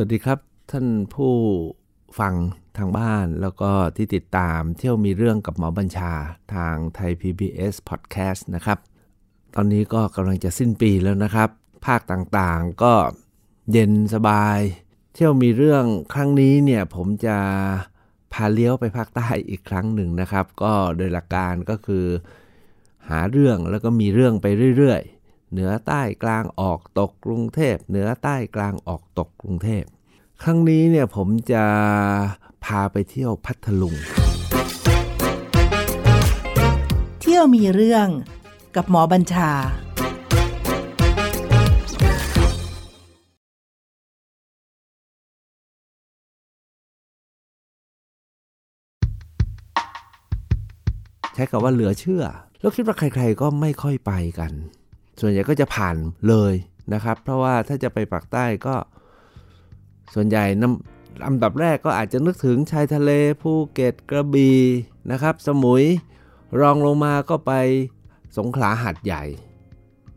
วัสดีครับท่านผู้ฟังทางบ้านแล้วก็ที่ติดตามเที่ยวมีเรื่องกับหมอบัญชาทางไทย PBS Podcast นะครับ ตอนนี้ก็กำลังจะสิ้นปีแล้วนะครับ ภาคต่างๆก็เย็นสบาย เที่ยวมีเรื่องครั้งนี้เนี่ยผมจะพาเลี้ยวไปภาคใต้อีกครั้งหนึ่งนะครับ ก็โดยหลักการก็คือ หาเรื่องแล้วก็มีเรื่องไปเรื่อยๆ เหนือใต้กลางออกตกกรุงเทพ เหนือใต้กลางออกตกกรุงเทพ ครั้งนี้เนี่ยผมจะพาไปเที่ยวพัทลุง เที่ยวมีเรื่องกับหมอบัญชาใช้คำว่าเหลือเชื่อ แล้วคิดว่าใคร ๆ ก็ไม่ค่อยไปกัน ส่วนใหญ่ก็จะผ่านเลยนะครับ เพราะว่าถ้าจะไปปากใต้ก็ ส่วนใหญ่น้ำลำดับแรกก็อาจจะนึกถึงชายทะเลภูเก็ตกระบี่นะครับ สมุยรองลงมาก็ไปสงขลาหัดใหญ่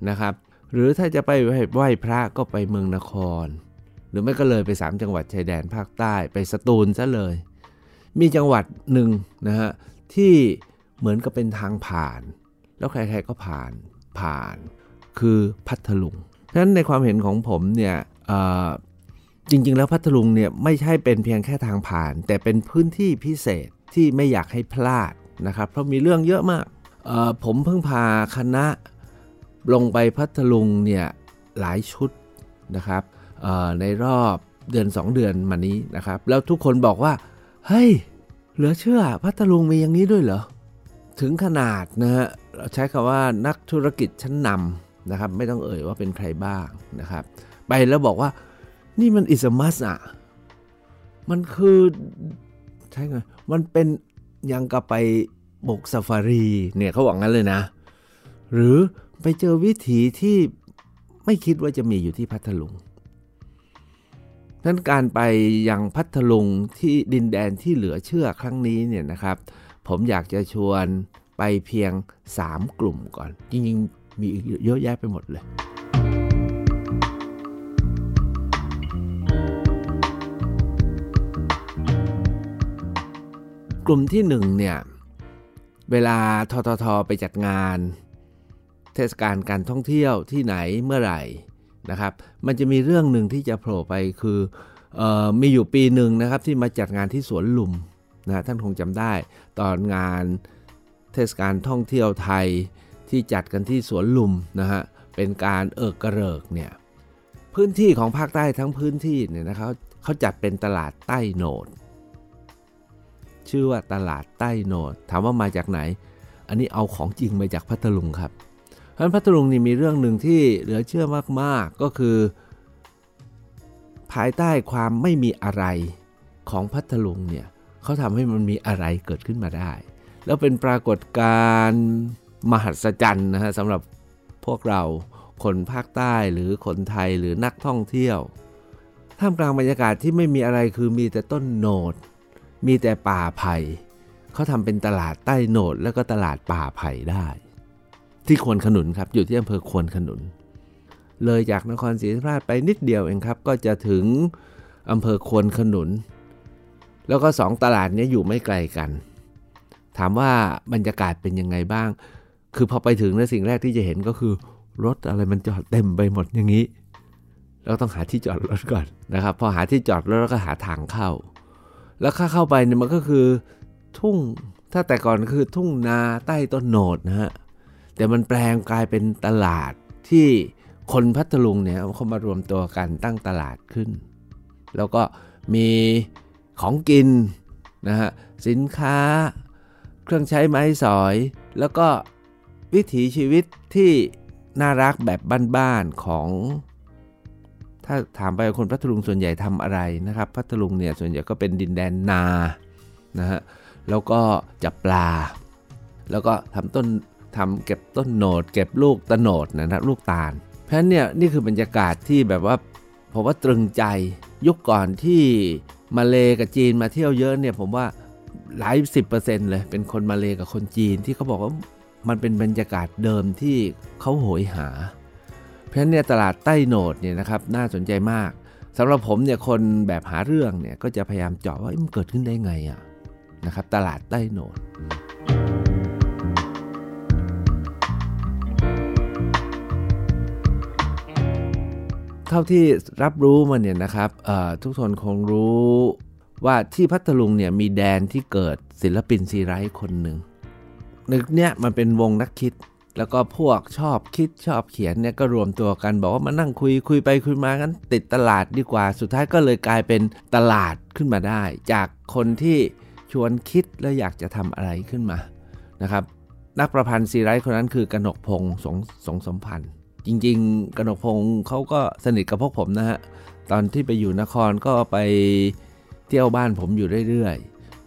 นะครับ หรือถ้าจะไปไหว้พระก็ไปเมืองนคร หรือไม่ก็เลยไป 3 จังหวัดชายแดนภาคใต้ไปสตูลซะเลย มีจังหวัดหนึ่งนะฮะที่เหมือนกับเป็นทางผ่าน แล้วใครๆก็ผ่านผ่าน คือพัทลุงฉะนั้นในความเห็นของผมเนี่ยจริง ๆ แล้วพัทลุงเนี่ยไม่ใช่เป็นเพียงแค่ทางผ่าน แต่เป็นพื้นที่พิเศษที่ไม่อยากให้พลาดนะครับ เพราะมีเรื่องเยอะมาก ผมเพิ่งพาคณะลงไปพัทลุงเนี่ยหลายชุดนะครับในรอบเดือน 2 เดือนมานี้นะครับ แล้วทุกคนบอกว่า เฮ้ย เหลือเชื่อพัทลุงมีอย่างนี้ด้วยเหรอ ถึงขนาดนะฮะเราใช้คำว่านักธุรกิจชั้นนำ นะครับไม่ต้องเอ่ยว่าเป็นใครบ้างนะครับ ไปแล้วบอกว่านี่มันอิสมัสอะมันคือใช่ไงมันเป็นยังกับไปบกซาฟารีเนี่ยเขาบอกงั้นเลยนะ หรือไปเจอวิถีที่ไม่คิดว่าจะมีอยู่ที่พัทลุงนั้นการไปยังพัทลุงที่ดินแดนที่เหลือเชื่อครั้งนี้เนี่ยนะครับ ผมอยากจะชวนไปเพียง 3 กลุ่มก่อน จริง มีอีกเยอะแยะไปหมดเลยกลุ่มที่1เนี่ยเวลาทททไปจัดงาน เทศกาลการท่องเที่ยวที่ไหนเมื่อไหร่นะครับ มันจะมีเรื่องหนึ่งที่จะโผล่ไปคือออมีอยู่ปีหนึ่งนะครับที่มาจัดงานที่สวนลุมนะท่านคงจำได้ ตอนงานเทศกาลท่องเที่ยวไทย ที่จัดกันที่สวนลุมนะฮะเป็นการเอิกกระเริกเนี่ยพื้นที่ของภาคใต้ทั้งพื้นที่เนี่ยนะครับเขาจัดเป็นตลาดใต้โหนด ชื่อว่าตลาดใต้โหนด ถามว่ามาจากไหน อันนี้เอาของจริงมาจากพัทลุงครับเพราะฉะนั้นพัทลุงนี่มีเรื่องหนึ่งที่เหลือเชื่อมากๆก็คือ ภายใต้ความไม่มีอะไรของพัทลุงเนี่ยเขาทำให้มันมีอะไรเกิดขึ้นมาได้ แล้วเป็นปรากฏการณ์ มหัศจรรย์นะฮะสำหรับพวกเราคนภาคใต้หรือคนไทยหรือนักท่องเที่ยว ท่ามกลางบรรยากาศที่ไม่มีอะไรคือมีแต่ต้นโหนด มีแต่ป่าไผ่เขาทำเป็นตลาดใต้โหนดแล้วก็ตลาดป่าไผ่ได้ ที่ควนขนุนครับอยู่ที่อำเภอควนขนุน เลยจากนครศรีธรรมราชไปนิดเดียวเองครับ ก็จะถึงอำเภอควนขนุน แล้วก็สองตลาดนี้อยู่ไม่ไกลกัน ถามว่าบรรยากาศเป็นยังไงบ้าง คือพอไปถึงแล้วสิ่งแรกที่จะเห็นก็คือ รถอะไรมันจอดเต็มไปหมดอย่างนี้ เราต้องหาที่จอดรถก่อนนะครับ พอหาที่จอดรถแล้วก็หาทางเข้า แล้วข้าเข้าไปเนี่ยมันก็คือทุ่งถ้าแต่ก่อนคือทุ่งนาใต้ต้นโหนดนะฮะแต่มันแปลงกลายเป็นตลาดที่คนพัทลุงเนี่ยเขามารวมตัวกันตั้งตลาดขึ้น แล้วก็มีของกินนะฮะสินค้า เครื่องใช้ไม้สอย แล้วก็ วิถีชีวิตที่น่ารักแบบบ้านๆของ ถ้าถามไปคนพัทลุงส่วนใหญ่ทำอะไรนะครับพัทลุงเนี่ยส่วนใหญ่ก็เป็นดินแดนนานะฮะแล้วก็จับปลา แล้วก็ทำต้นทำเก็บต้นโหนด เก็บลูกตะโหนดนะครับลูกตาล เพราะฉะนั้นเนี่ยนี่คือบรรยากาศที่แบบว่าผมว่าตรึงใจยุคก่อนที่มาเลกับจีนมาเที่ยวเยอะเนี่ยผมว่าหลายสิบเปอร์เซ็นต์เลยเป็นคนมาเลกับคนจีนที่เขาบอกว่า มันเป็นบรรยากาศเดิมที่เขาโหยหา เพราะฉะนั้นเนี่ยตลาดใต้โหนดเนี่ยนะครับน่าสนใจมากสำหรับผมเนี่ยคนแบบหาเรื่องเนี่ยก็จะพยายามเจาะว่ามันเกิดขึ้นได้ไงอะนะครับตลาดใต้โหนดเท่าที่รับรู้มาเนี่ยนะครับทุกคนคงรู้ว่าที่พัทลุงเนี่ยมีแดนที่เกิดศิลปินซีไรต์คนหนึ่ง นึกเนี่ยมันเป็นวงนักคิด แล้วก็พวกชอบคิดชอบเขียนเนี่ยก็รวมตัวกัน บอกว่ามานั่งคุยคุยไปคุยมากันติดตลาดดีกว่า สุดท้ายก็เลยกลายเป็นตลาดขึ้นมาได้ จากคนที่ชวนคิดแล้วอยากจะทำอะไรขึ้นมานะครับนักประพันธ์ซีไรต์คนนั้นคือกนกพงศ์สงสงสมพันธ์ จริงๆ กนกพงศ์เขาก็สนิทกับพวกผมนะฮะ ตอนที่ไปอยู่นครก็ไปเที่ยวบ้านผมอยู่เรื่อย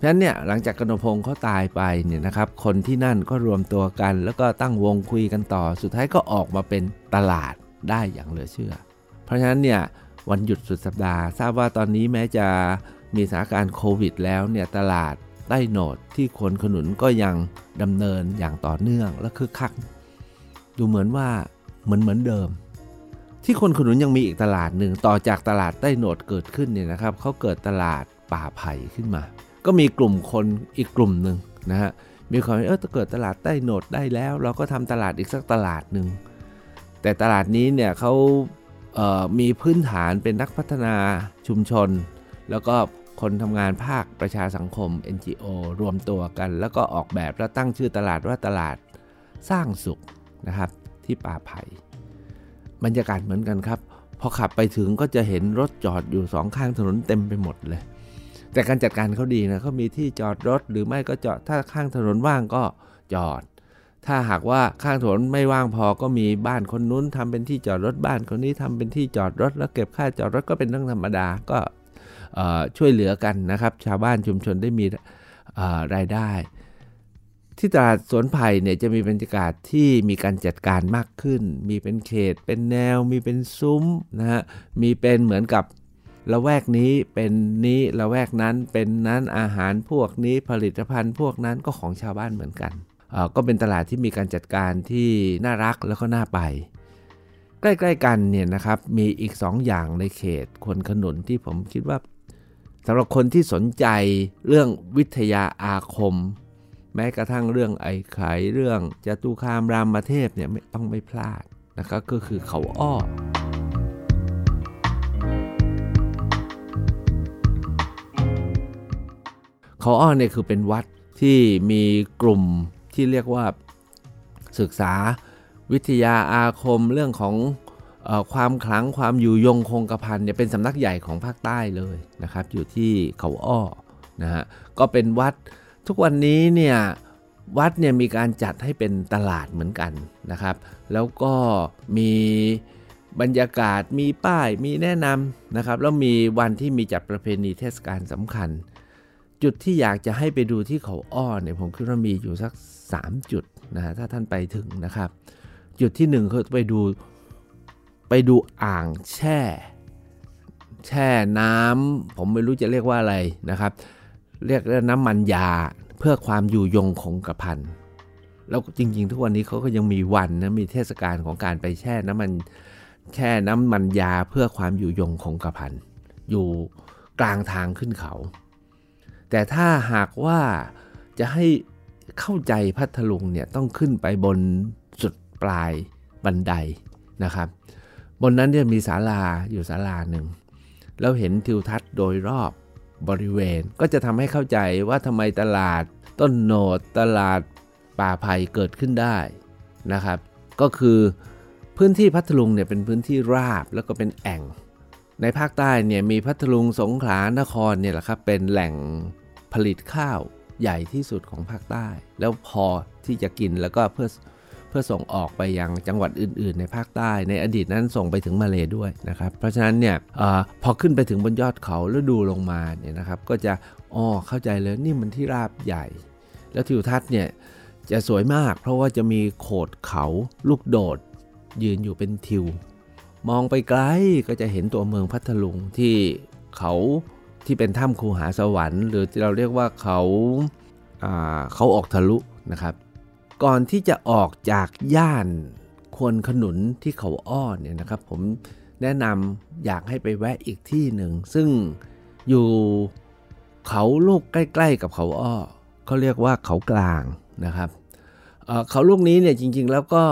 ฉะนั้นเนี่ยหลังจากกนพงศ์เขาตายไปเนี่ยนะครับคนที่นั่นก็รวมตัวกัน แล้วก็ตั้งวงคุยกันต่อ สุดท้ายก็ออกมาเป็นตลาดได้อย่างเหลือเชื่อ เพราะฉะนั้นเนี่ยวันหยุดสุดสัปดาห์ทราบว่าตอนนี้แม้จะมีสถานการณ์โควิด แล้วเนี่ยตลาดใต้โหนดที่คนขนุนก็ยังดำเนินอย่างต่อเนื่องและคึกคัก ดูเหมือนว่าเหมือนเหมือนเดิม ที่คนขนุนยังมีอีกตลาดหนึ่งต่อจากตลาดใต้โหนดเกิดขึ้นเนี่ยนะครับเขาเกิดตลาดป่าไผ่ขึ้นมา ก็มีกลุ่มคนอีกกลุ่มหนึ่งนะฮะมีความเออถ้าเกิดตลาดใต้โหนดได้แล้ว เราก็ทำตลาดอีกสักตลาดหนึ่งแต่ตลาดนี้เนี่ยเขาเมีพื้นฐานเป็นนักพัฒนาชุมชน แล้วก็คนทำงานภาคประชาสังคม NGO รวมตัวกัน แล้วก็ออกแบบแล้วตั้งชื่อตลาดว่าตลาดสร้างสุขนะครับที่ป่าไผ่บรรยากาศเหมือนกันครับ พอขับไปถึงก็จะเห็นรถจอดอยู่สองข้างถนนเต็มไปหมดเลย แต่การจัดการเขาดีนะเขามีที่จอดรถหรือไม่ก็จอดถ้าข้างถนนว่างก็จอด ถ้าหากว่าข้างถนนไม่ว่างพอก็มีบ้านคนนู้นทำเป็นที่จอดรถบ้านคนนี้ทำเป็นที่จอดรถ แล้วเก็บค่าจอดรถก็เป็นเรื่องธรรมดาก็ช่วยเหลือกันนะครับ ชาวบ้านชุมชนได้มีรายได้ ที่ตลาดสวนไผ่เนี่ยจะมีบรรยากาศที่มีการจัดการมากขึ้น มีเป็นเขตเป็นแนว มีเป็นซุ้มนะฮะมีเป็นเหมือนกับ ละแวกนี้เป็นนี้ละแวกนั้นเป็นนั้นอาหารพวกนี้ผลิตภัณฑ์พวกนั้นก็ของชาวบ้านเหมือนกัน ก็เป็นตลาดที่มีการจัดการที่น่ารักแล้วก็น่าไป ใกล้ๆกันเนี่ยนะครับมีอีก 2 อย่างในเขตคนขนุนที่ผมคิดว่าสำหรับคนที่สนใจเรื่องวิทยาอาคม แม้กระทั่งเรื่องไอ้ไข่เรื่องจตุคามรามเทพเนี่ยไม่ต้องไม่พลาดนะครับก็คือเขาอ้อ เขาอ้อเนี่ยคือเป็นวัดที่มีกลุ่มที่เรียกว่าศึกษาวิทยาอาคมเรื่องของความขลังความอยู่ยงคงกระพันเนี่ยเป็นสำนักใหญ่ของภาคใต้เลยนะครับ อยู่ที่เขาอ้อนะฮะก็เป็นวัดทุกวันนี้เนี่ยวัดเนี่ยมีการจัดให้เป็นตลาดเหมือนกันนะครับ แล้วก็มีบรรยากาศมีป้ายมีแนะนำนะครับ แล้วมีวันที่มีจัดประเพณีเทศกาลสำคัญ จุดที่อยากจะให้ไปดูที่เขาอ้อเนี่ยผมคิดว่ามีอยู่สัก 3 จุดนะฮะถ้าท่านไปถึงนะครับ จุดที่ 1 คือไปดูไปดูอ่างแช่ แช่น้ำผมไม่รู้จะเรียกว่าอะไรนะครับ เรียกน้ำมันยาเพื่อความอยู่ยงคงกระพันแล้วจริง ๆ ทุกวันนี้เขาก็ยังมีวันนะมีเทศกาลของการไปแช่น้ำมันแช่น้ำมันยาเพื่อความอยู่ยงคงกระพันอยู่กลางทางขึ้นเขา แต่ถ้าหากว่าจะให้เข้าใจพัทลุงเนี่ยต้องขึ้นไปบนสุดปลายบันไดนะครับ บนนั้นเนี่ยมีศาลาอยู่ศาลาหนึ่งแล้วเห็นทิวทัศน์โดยรอบบริเวณ ก็จะทำให้เข้าใจว่าทำไมตลาดต้นโนดตลาดป่าไผ่เกิดขึ้นได้นะครับ ก็คือพื้นที่พัทลุงเนี่ยเป็นพื้นที่ราบแล้วก็เป็นแอ่ง ในภาคใต้เนี่ยมีพัทลุงสงขลานครเนี่ยแหละครับเป็นแหล่ง ผลิตข้าวใหญ่ที่สุดของภาคใต้ แล้วพอที่จะกินแล้วก็เพื่อเพื่อส่งออกไปยังจังหวัดอื่น ๆ ในภาคใต้ในอดีตนั้นส่งไปถึงมาเลด้วยนะครับ เพราะฉะนั้นเนี่ยอพอขึ้นไปถึงบนยอดเขาแล้วดูลงมาเนี่ยนะครับ ก็จะอ๋อเข้าใจเลยนี่มันที่ราบใหญ่ แล้วทิวทัศน์เนี่ยจะสวยมาก เพราะว่าจะมีโขดเขาลูกโดด ยืนอยู่เป็นทิว มองไปไกลก็จะเห็นตัวเมืองพัทลุงที่เขา ที่เป็นถ้ำคูหาสวรรค์ หรือเราเรียกว่าเขาเขาออกทะลุนะครับ ก่อนที่จะออกจากย่านควนขนุนที่เขาอ้อเนี่ยนะครับ ผมแนะนำอยากให้ไปแวะอีกที่หนึ่ง ซึ่งอยู่เขาลูกใกล้ ๆ กับเขาอ้อเขาเรียกว่าเขากลางนะครับเเขาลูกนี้เนี่ยจริง ๆ แล้วก็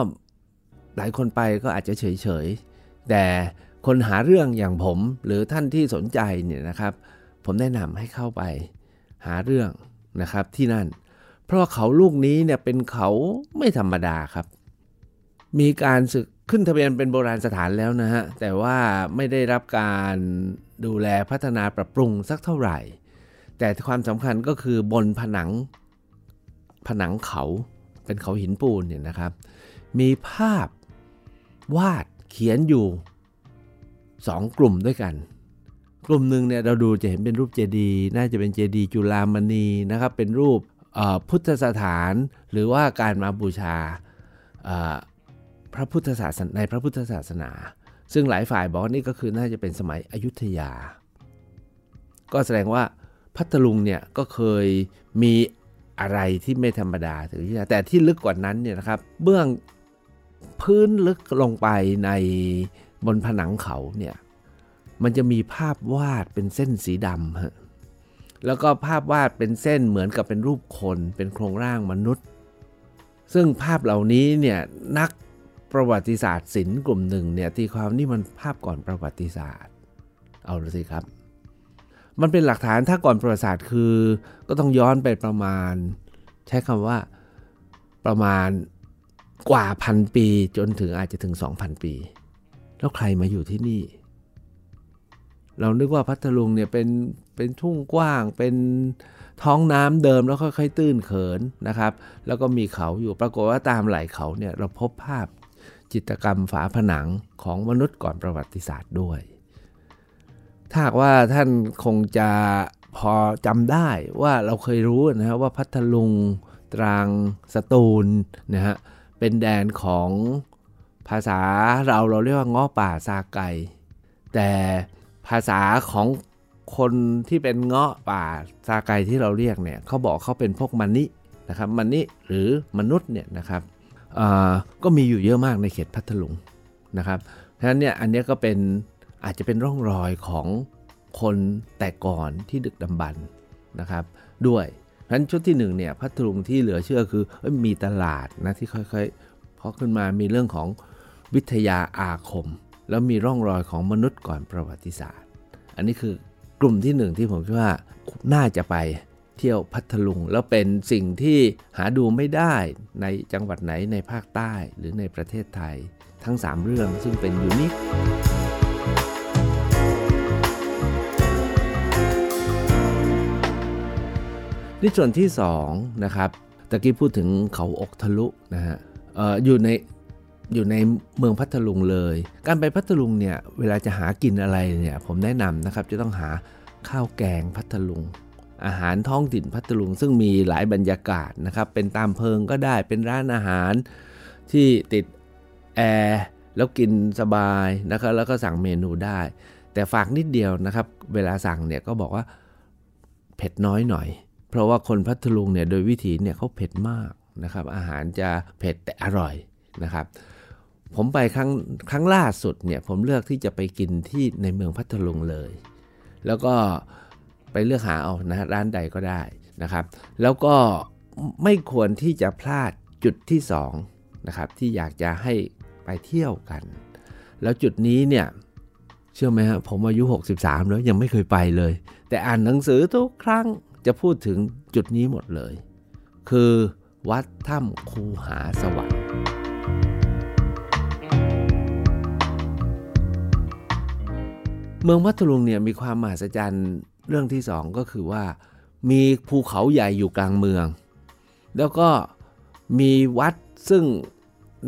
หลายคนไปก็อาจจะเฉย ๆ แต่คนหาเรื่องอย่างผมหรือท่านที่สนใจเนี่ยนะครับ ผมแนะนำให้เข้าไปหาเรื่องนะครับที่นั่น เพราะเขาลูกนี้เนี่ยเป็นเขาไม่ธรรมดาครับ มีการศึกขึ้นทะเบียนเป็นโบราณสถานแล้วนะฮะ แต่ว่าไม่ได้รับการดูแลพัฒนาปรับปรุงสักเท่าไหร่ แต่ความสำคัญก็คือบนผนังผนังเขาเป็นเขาหินปูนเนี่ยนะครับ มีภาพวาดเขียนอยู่สองกลุ่มด้วยกัน ลุ่มหนึ่งเนี่ยเราดูจะเห็นเป็นรูปเจดีย์น่าจะเป็นเจดีย์จุลามณีนะครับเป็นรูปพุทธสถานหรือว่าการมาบูชาพระพุทธศาสนาในพระพุทธศาสนา ซึ่งหลายฝ่ายบอกนี่ก็คือน่าจะเป็นสมัยอยุธยา ก็แสดงว่าพัทลุงเนี่ยก็เคยมีอะไรที่ไม่ธรรมดาถึงที่แต่ที่ลึกกว่านั้นเนี่ยนะครับเบื้องพื้นลึกลงไปในบนผนังเขาเนี่ย มันจะมีภาพวาดเป็นเส้นสีดำฮะแล้วก็ภาพวาดเป็นเส้นเหมือนกับเป็นรูปคนเป็นโครงร่างมนุษย์ ซึ่งภาพเหล่านี้เนี่ยนักประวัติศาสตร์ศิลป์กลุ่มหนึ่งเนี่ยตีความนี่มันภาพก่อนประวัติศาสตร์ เอาละสิครับ มันเป็นหลักฐานถ้าก่อนประวัติศาสตร์คือ ก็ต้องย้อนไปประมาณ ใช้คำว่าประมาณกว่าพันปีจนถึงอาจจะถึง 2,000 ปี แล้วใครมาอยู่ที่นี่ เรานึกว่าพัทลุงเนี่ยเป็นเป็นทุ่งกว้างเป็นท้องน้ำเดิมแล้วค่อยๆตื้นเขินนะครับ แล้วก็มีเขาอยู่ปรากฏว่าตามไหล่เขาเนี่ยเราพบภาพจิตรกรรมฝาผนังของมนุษย์ก่อนประวัติศาสตร์ด้วย ถ้าว่าท่านคงจะพอจำได้ว่าเราเคยรู้นะฮะว่าพัทลุงตรังสตูลนะฮะเป็นแดนของภาษาเราเราเรียกว่าง้อป่าซาไก่แต่ ภาษาของคนที่เป็นเงาะป่าซาไกที่เราเรียกเนี่ยเขาบอกเขาเป็นพวกมันนินะครับมันนิหรือมนุษย์เนี่ยนะครับก็มีอยู่เยอะมากในเขตพัทลุงนะครับเพราะฉะนั้นเนี่ยอันนี้ก็เป็นอาจจะเป็นร่องรอยของคนแต่ก่อนที่ดึกดำบรรนะครับ ด้วยเพราะฉะนั้นชุดที่1เนี่ยพัทลุงที่เหลือเชื่อคือมีตลาดนะที่ค่อยๆเพราะขึ้นมามีเรื่องของวิทยาอาคม แล้วมีร่องรอยของมนุษย์ก่อนประวัติศาสตร์ อันนี้คือกลุ่มที่หนึ่งที่ผมคิดว่าน่าจะไปเที่ยวพัทลุง แล้วเป็นสิ่งที่หาดูไม่ได้ในจังหวัดไหนในภาคใต้หรือในประเทศไทยทั้ง 3 เรื่องซึ่งเป็นยูนิคนี่ส่วนที่2นะครับตะกี้พูดถึงเขาอกทะลุนะฮะอออยู่ใน อยู่ในเมืองพัทลุงเลย การไปพัทลุงเนี่ยเวลาจะหากินอะไรเนี่ยผมแนะนำนะครับจะต้องหาข้าวแกงพัทลุง อาหารท้องถิ่นพัทลุง ซึ่งมีหลายบรรยากาศนะครับเป็นตามเพิงก็ได้เป็นร้านอาหารที่ติดแอร์แล้วกินสบายนะครับแล้วก็สั่งเมนูได้ แต่ฝากนิดเดียวนะครับ เวลาสั่งเนี่ยก็บอกว่าเผ็ดน้อยหน่อย เพราะว่าคนพัทลุงเนี่ยโดยวิถีเนี่ยเขาเผ็ดมากนะครับ อาหารจะเผ็ดแต่อร่อยนะครับ ผมไปครั้งครั้งล่าสุดเนี่ยผมเลือกที่จะไปกินที่ในเมืองพัทลุงเลย แล้วก็ไปเลือกหาเอานะร้านใดก็ได้นะครับ แล้วก็ไม่ควรที่จะพลาดจุดที่2นะครับที่อยากจะให้ไปเที่ยวกัน แล้วจุดนี้เนี่ยเชื่อไหมครับผมอายุ 63 แล้วยังไม่เคยไปเลย แต่อ่านหนังสือทุกครั้งจะพูดถึงจุดนี้หมดเลย คือวัดถ้ำคูหาสวรรค์ เมืองพัทลุงเนี่ยมีความมหัศจรรย์เรื่องที่สองก็คือว่า มีภูเขาใหญ่อยู่กลางเมือง แล้วก็มีวัดซึ่ง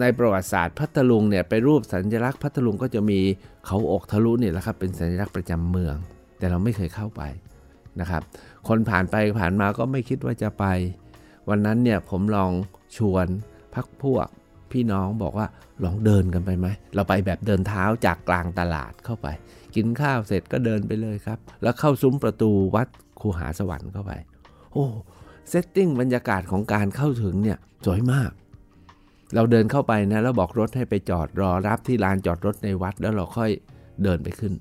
ในประวัติศาสตร์พัทลุงเนี่ยไปรูปสัญลักษณ์พัทลุงก็จะมีเขาอกทะลุเนี่ยแหละครับเป็นสัญลักษณ์ประจำเมือง แต่เราไม่เคยเข้าไปนะครับ คนผ่านไปผ่านมาก็ไม่คิดว่าจะไป วันนั้นเนี่ยผมลองชวนพักพวก พี่น้องบอกว่าลองเดินกันไปไหม เราไปแบบเดินเท้าจากกลางตลาดเข้าไป กินข้าวเสร็จก็เดินไปเลยครับ แล้วเข้าซุ้มประตูวัดคูหาสวรรค์เข้าไป โอ้setting บรรยากาศของการเข้าถึงเนี่ยสวยมาก เราเดินเข้าไปนะแล้วบอกรถให้ไปจอดรอรับที่ลานจอดรถในวัดแล้วเราค่อยเดินไปขึ้น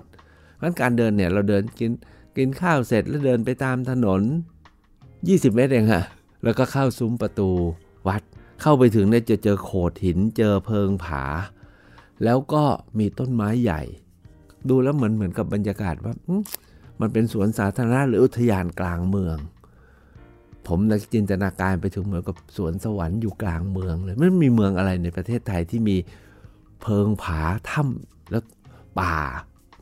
เพราะการเดินเนี่ยเราเดินกินกินข้าวเสร็จแล้วเดินไปตามถนน 20 เมตรเองค่ะแล้วก็เข้าซุ้มประตูวัด เข้าไปถึงเนี่ยจะเจอโขดหินเจอเพิงผา แล้วก็มีต้นไม้ใหญ่ ดูแล้วเหมือนเหมือนกับบรรยากาศว่ามันเป็นสวนสาธารณะหรืออุทยานกลางเมือง ผมในจินตนาการไปถึงเหมือนกับสวนสวรรค์อยู่กลางเมืองเลยไม่มีเมืองอะไรในประเทศไทยที่มีเพิงผาถ้ำแล้วป่า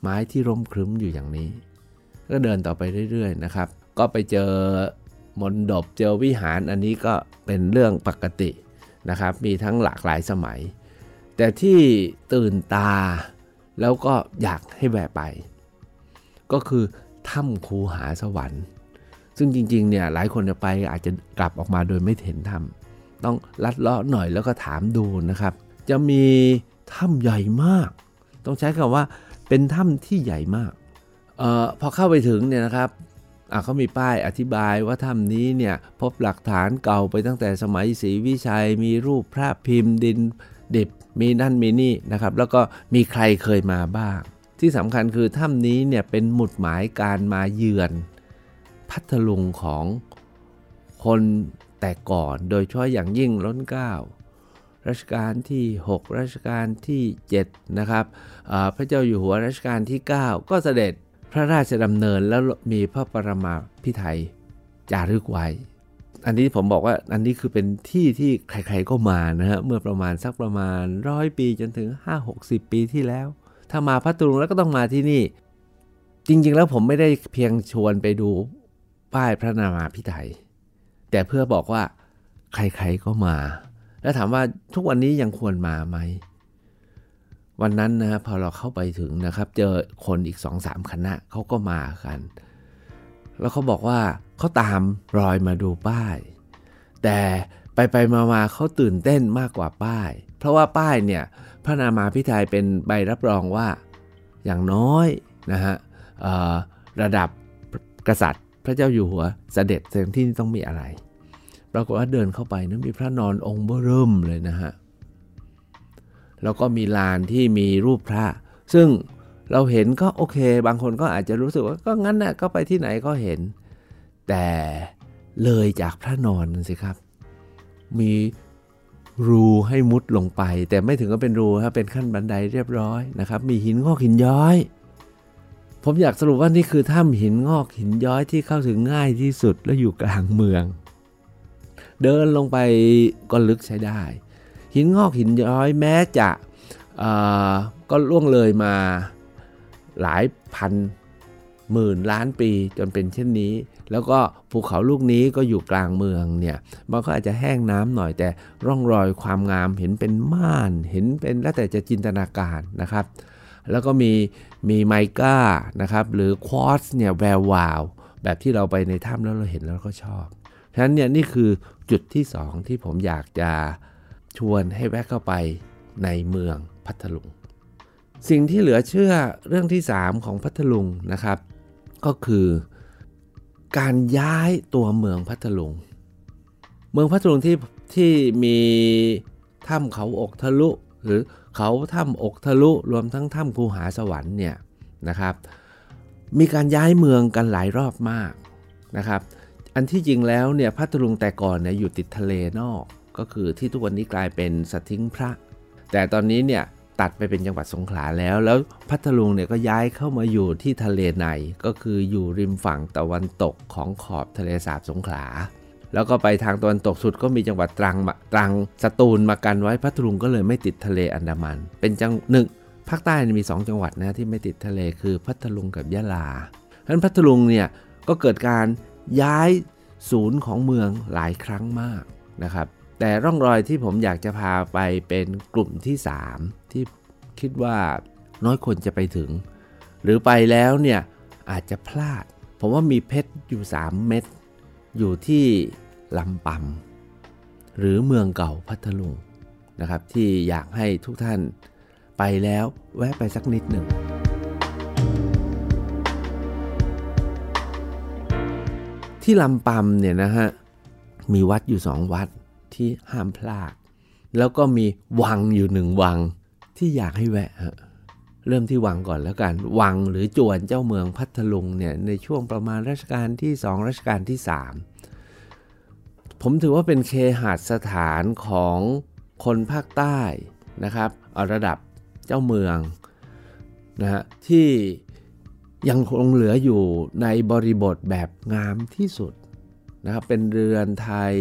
ไม้ที่ร่มครึ้มอยู่อย่างนี้ ก็เดินต่อไปเรื่อยๆนะครับ ก็ไปเจอมนดบเจอวิหารอันนี้ก็เป็นเรื่องปกติ นะครับมีทั้งหลากหลายสมัย แต่ที่ตื่นตาแล้วก็อยากให้แวะไป ก็คือถ้ำคูหาสวรรค์ ซึ่งจริงๆเนี่ยหลายคนจะไปอาจจะกลับออกมาโดยไม่เห็นถ้ำต้องลัดเลาะหน่อยแล้วก็ถามดูนะครับ จะมีถ้ำใหญ่มาก ต้องใช้คำว่าเป็นถ้ำที่ใหญ่มากออพอเข้าไปถึงเนี่ยนะครับ เขามีป้ายอธิบายว่าถ้ำนี้เนี่ยพบหลักฐานเก่าไปตั้งแต่สมัยศรีวิชัย มีรูปพระพิมพ์ดินดิบมีนั่นมีนี่นะครับ แล้วก็มีใครเคยมาบ้าง ที่สำคัญคือถ้ำนี้เนี่ยเป็นหมุดหมายการมาเยือน พัทลุงของคนแต่ก่อนโดยเฉพาะอย่างยิ่งล้นเก้ารัชกาลที่ 6 รัชกาลที่ 7 นะครับพระเจ้าอยู่หัวรัชกาลที่ 9 ก็เสด็จ พระราชดำเนินแล้วมีพระปรมาพิไทยจารึกไว้ อันนี้ผมบอกว่าอันนี้คือเป็นที่ที่ใครๆก็มานะฮะเมื่อประมาณสักประมาณร้อยปีจนถึง 5-60 ปีที่แล้ว ถ้ามาพัทลุงแล้วก็ต้องมาที่นี่ จริงๆแล้วผมไม่ได้เพียงชวนไปดูป้ายพระนามาพิไทยแต่เพื่อบอกว่าใครๆก็มา แล้วถามว่าทุกวันนี้ยังควรมาไหม วันนั้นนะพอเราเข้าไปถึงนะครับ เจอคนอีกสองสามคณะเขาก็มากัน แล้วเขาบอกว่าเขาตามรอยมาดูป้าย แต่ไปไปมามาเขาตื่นเต้นมากกว่าป้าย เพราะว่าป้ายเนี่ยพระนามาพิไทยเป็นใบรับรองว่าอย่างน้อยนะฮะระดับกษัตริย์พระเจ้าอยู่หัวเสด็จเสด็จที่นี่ต้องมีอะไร ปรากฏว่าเดินเข้าไปนะมีพระนอนองค์เบิ่มเลยนะฮะ แล้วก็มีลานที่มีรูปพระ ซึ่งเราเห็นก็โอเค บางคนก็อาจจะรู้สึกว่าก็งั้นนะ่ะก็ไปที่ไหนก็เห็น แต่เลยจากพระนอนสิครับ มีรูให้มุดลงไป แต่ไม่ถึงก็เป็นรูครับเป็นขั้นบันไดเรียบร้อยนะครับ มีหินงอกหินย้อย ผมอยากสรุปว่านี่คือถ้ำหินงอกหินย้อยที่เข้าถึงง่ายที่สุดและอยู่กลางเมือง เดินลงไปก็ลึกใช้ได้ หินงอกหินย้อยแม้จะก็ล่วงเลยมาหลายพันหมื่นล้านปีจนเป็นเช่นนี้ แล้วก็ภูเขาลูกนี้ก็อยู่กลางเมืองเนี่ยมันก็อาจจะแห้งน้ำหน่อยแต่ร่องรอยความงามเห็นเป็นม่านเห็นเป็นแล้วแต่จะจินตนาการนะครับ แล้วก็มีมีไมก้านะครับหรือควอตส์เนี่ยแวววาว แบบที่เราไปในถ้ำแล้วเราเห็นแล้วก็ชอบฉะนั้นเนี่ยนี่คือจุดที่ 2 ที่ผมอยากจะ ชวนให้แวะเข้าไปในเมืองพัทลุง สิ่งที่เหลือเชื่อเรื่องที่ 3 ของพัทลุงนะครับ ก็คือการย้ายตัวเมืองพัทลุง เมืองพัทลุงที่ที่มีถ้ำเขาอกทะลุ หรือเขาถ้ำอกทะลุรวมทั้งถ้ำคูหาสวรรค์เนี่ยนะครับ มีการย้ายเมืองกันหลายรอบมากนะครับ อันที่จริงแล้วเนี่ยพัทลุงแต่ก่อนเนี่ยอยู่ติดทะเลนอก ก็คือที่ทุกวันนี้กลายเป็นสทิ้งพระ แต่ตอนนี้เนี่ยตัดไปเป็นจังหวัดสงขลาแล้ว แล้วพัทลุงเนี่ยก็ย้ายเข้ามาอยู่ที่ทะเลในก็คืออยู่ริมฝั่งตะวันตกของขอบทะเลสาบสงขลา แล้วก็ไปทางตะวันตกสุดก็มีจังหวัดตรังตรังสตูลมากันไว้พัทลุงก็เลยไม่ติดทะเลอันดามัน เป็นจังหนึ่งภาคใต้มี 2 จังหวัดนะที่ไม่ติดทะเลคือพัทลุงกับยะลาเพราะฉะนั้นพัทลุงเนี่ยก็เกิดการย้ายศูนย์ของเมืองหลายครั้งมากนะครับ แต่ร่องรอยที่ผมอยากจะพาไปเป็นกลุ่มที่ 3 ที่คิดว่าน้อยคนจะไปถึง หรือไปแล้วเนี่ยอาจจะพลาด ผมว่ามีเพชรอยู่ 3 เม็ดอยู่ที่ลำปำหรือเมืองเก่าพัทลุงนะครับ ที่อยากให้ทุกท่านไปแล้วแวะไปสักนิดหนึ่งที่ลำปำเนี่ยนะฮะมีวัดอยู่สองวัด ที่ห้ามพลาด แล้วก็มีวังอยู่หนึ่งวังที่อยากให้แวะ เริ่มที่วังก่อนแล้วกัน วังหรือจวนเจ้าเมืองพัทลุงเนี่ยในช่วงประมาณรัชกาลที่สองรัชกาลที่สามผมถือว่าเป็นเคหสถานของคนภาคใต้นะครับระดับเจ้าเมืองนะฮะที่ยังคงเหลืออยู่ในบริบทแบบงามที่สุดนะครับเป็นเรือนไทย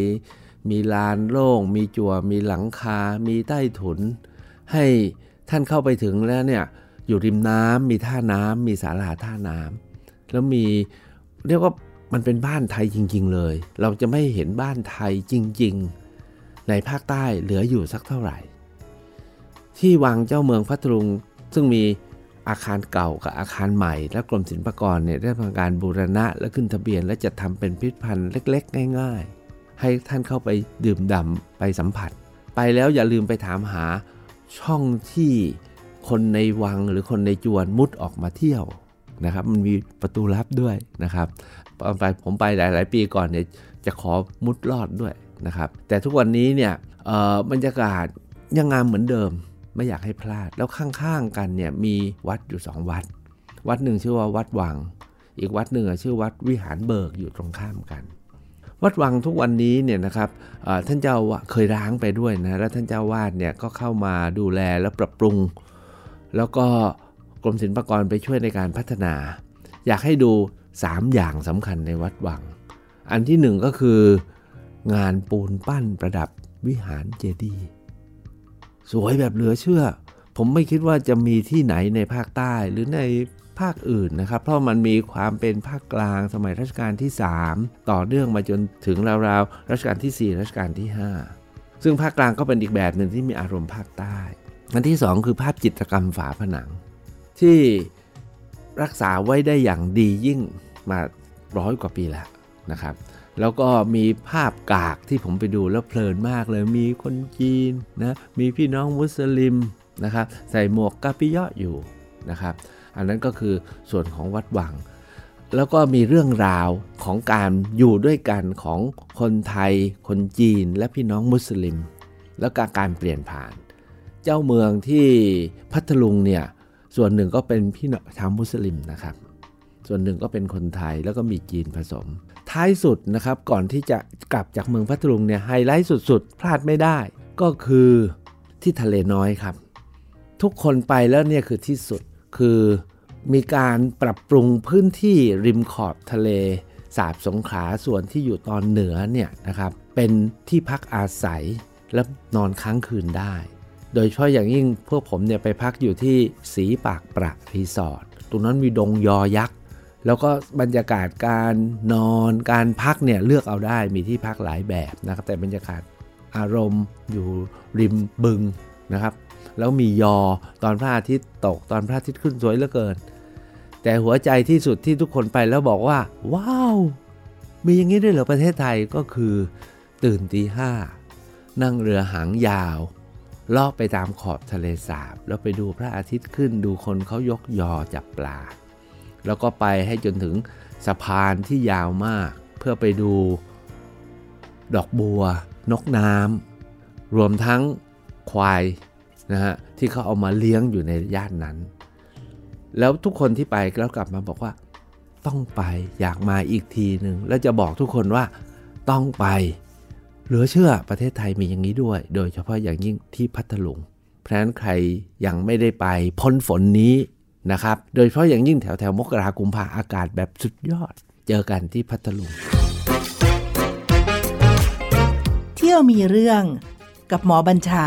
มีลานโล่ง มีจั่ว มีหลังคา มีใต้ถุน ให้ท่านเข้าไปถึงแล้วเนี่ยอยู่ริมน้ำมีท่าน้ำมีศาลาท่าน้ำแล้วมีเรียกว่ามันเป็นบ้านไทยจริง ๆ เลย เราจะไม่เห็นบ้านไทยจริง ๆ ในภาคใต้เหลืออยู่สักเท่าไหร่ ที่วังเจ้าเมืองพัทลุงซึ่งมีอาคารเก่ากับอาคารใหม่ และกรมศิลปากรเนี่ยได้ทำการบูรณะและขึ้นทะเบียน และจะทำเป็นพิพิธภัณฑ์เล็ก ๆ ง่าย ๆ ให้ท่านเข้าไปดื่มด่ำไปสัมผัส ไปแล้วอย่าลืมไปถามหาช่องที่คนในวังหรือคนในจวนมุดออกมาเที่ยวนะครับ มันมีประตูลับด้วยนะครับตอนไปผมไปหลาย ๆ ปีก่อนเนี่ยจะขอมุดลอดด้วยนะครับ แต่ทุกวันนี้เนี่ยบรรยากาศยังงามเหมือนเดิมไม่อยากให้พลาด แล้วข้างๆกันเนี่ยมีวัดอยู่สองวัด วัดหนึ่งชื่อว่าวัดวัง อีกวัดหนึ่งชื่อวัดวิหารเบิกอยู่ตรงข้ามกัน วัดวังทุกวันนี้เนี่ยนะครับท่านเจ้าเคยร้างไปด้วยนะแล้วท่านเจ้าวาดเนี่ยก็เข้ามาดูแลและปรับปรุง แล้วก็กรมศิลปากรไปช่วยในการพัฒนา อยากให้ดู 3 อย่างสำคัญในวัดวัง อันที่หนึ่งก็คืองานปูนปั้นประดับวิหารเจดีย์สวยแบบเหลือเชื่อ ผมไม่คิดว่าจะมีที่ไหนในภาคใต้หรือใน ภาคอื่นนะครับ เพราะมันมีความเป็นภาคกลางสมัยรัชกาลที่ 3 ต่อเนื่องมาจนถึงราวๆรัชกาลที่ 4 รัชกาลที่ 5 ซึ่งภาคกลางก็เป็นอีกแบบหนึ่งที่มีอารมณ์ภาคใต้อันที่ 2 คือภาพจิตรกรรมฝาผนัง ที่รักษาไว้ได้อย่างดียิ่งมาร้อยกว่าปีแล้วนะครับแล้วก็มีภาพกากที่ผมไปดูแล้วเพลินมากเลย มีคนจีนนะ มีพี่น้องมุสลิมนะครับ ใส่หมวกกาปิยะอยู่นะครับ อันนั้นก็คือส่วนของวัดวัง แล้วก็มีเรื่องราวของการอยู่ด้วยกันของคนไทย คนจีน และพี่น้องมุสลิม แล้วกการเปลี่ยนผ่าน เจ้าเมืองที่พัทลุงเนี่ยส่วนหนึ่งก็เป็นพี่น้องชาวมุสลิมนะครับ ส่วนหนึ่งก็เป็นคนไทยแล้วก็มีจีนผสม ท้ายสุดนะครับก่อนที่จะกลับจากเมืองพัทลุงเนี่ยไฮไลท์สุดๆ พลาดไม่ได้ ก็คือที่ทะเลน้อยครับ ทุกคนไปแล้วเนี่ยคือที่สุด คือมีการปรับปรุงพื้นที่ริมขอบทะเล สาบสงขลาส่วนที่อยู่ตอนเหนือเนี่ยนะครับเป็นที่พักอาศัยและนอนค้างคืนได้ โดยเฉพาะอย่างยิ่งพวกผมเนี่ยไปพักอยู่ที่สีปากประรีสอร์ทตรงนั้นมีดงยอยักษ์แล้วก็บรรยากาศการนอนการพักเนี่ยเลือกเอาได้มีที่พักหลายแบบนะครับแต่บรรยากาศอารมณ์อยู่ริมบึงนะครับ แล้วมียอตอนพระอาทิตย์ตกตอนพระอาทิตย์ขึ้นสวยเหลือเกิน แต่หัวใจที่สุดที่ทุกคนไปแล้วบอกว่า ว้าว มีอย่างนี้ด้วยเหรอประเทศไทยก็คือตื่นตีห้านั่งเรือหางยาวลอบไปตามขอบทะเลสาบ แล้วไปดูพระอาทิตย์ขึ้นดูคนเขายกยอจับปลา แล้วก็ไปให้จนถึงสะพานที่ยาวมาก เพื่อไปดูดอกบัว นกน้ำรวมทั้งควาย นะฮะที่เขาเอามาเลี้ยงอยู่ในย่านนั้น แล้วทุกคนที่ไปแล้วกลับมาบอกว่า ต้องไปอยากมาอีกทีหนึ่งแล้วจะบอกทุกคนว่าต้องไป เหลือเชื่อประเทศไทยมีอย่างนี้ด้วย โดยเฉพาะอย่างยิ่งที่พัทลุงเพราะนั้นใครยังไม่ได้ไปพ้นฝนนี้นะครับ โดยเฉพาะอย่างยิ่งแถวแถวมกรากุมภาอากาศแบบสุดยอด เจอกันที่พัทลุง เที่ยวมีเรื่องกับหมอบัญชา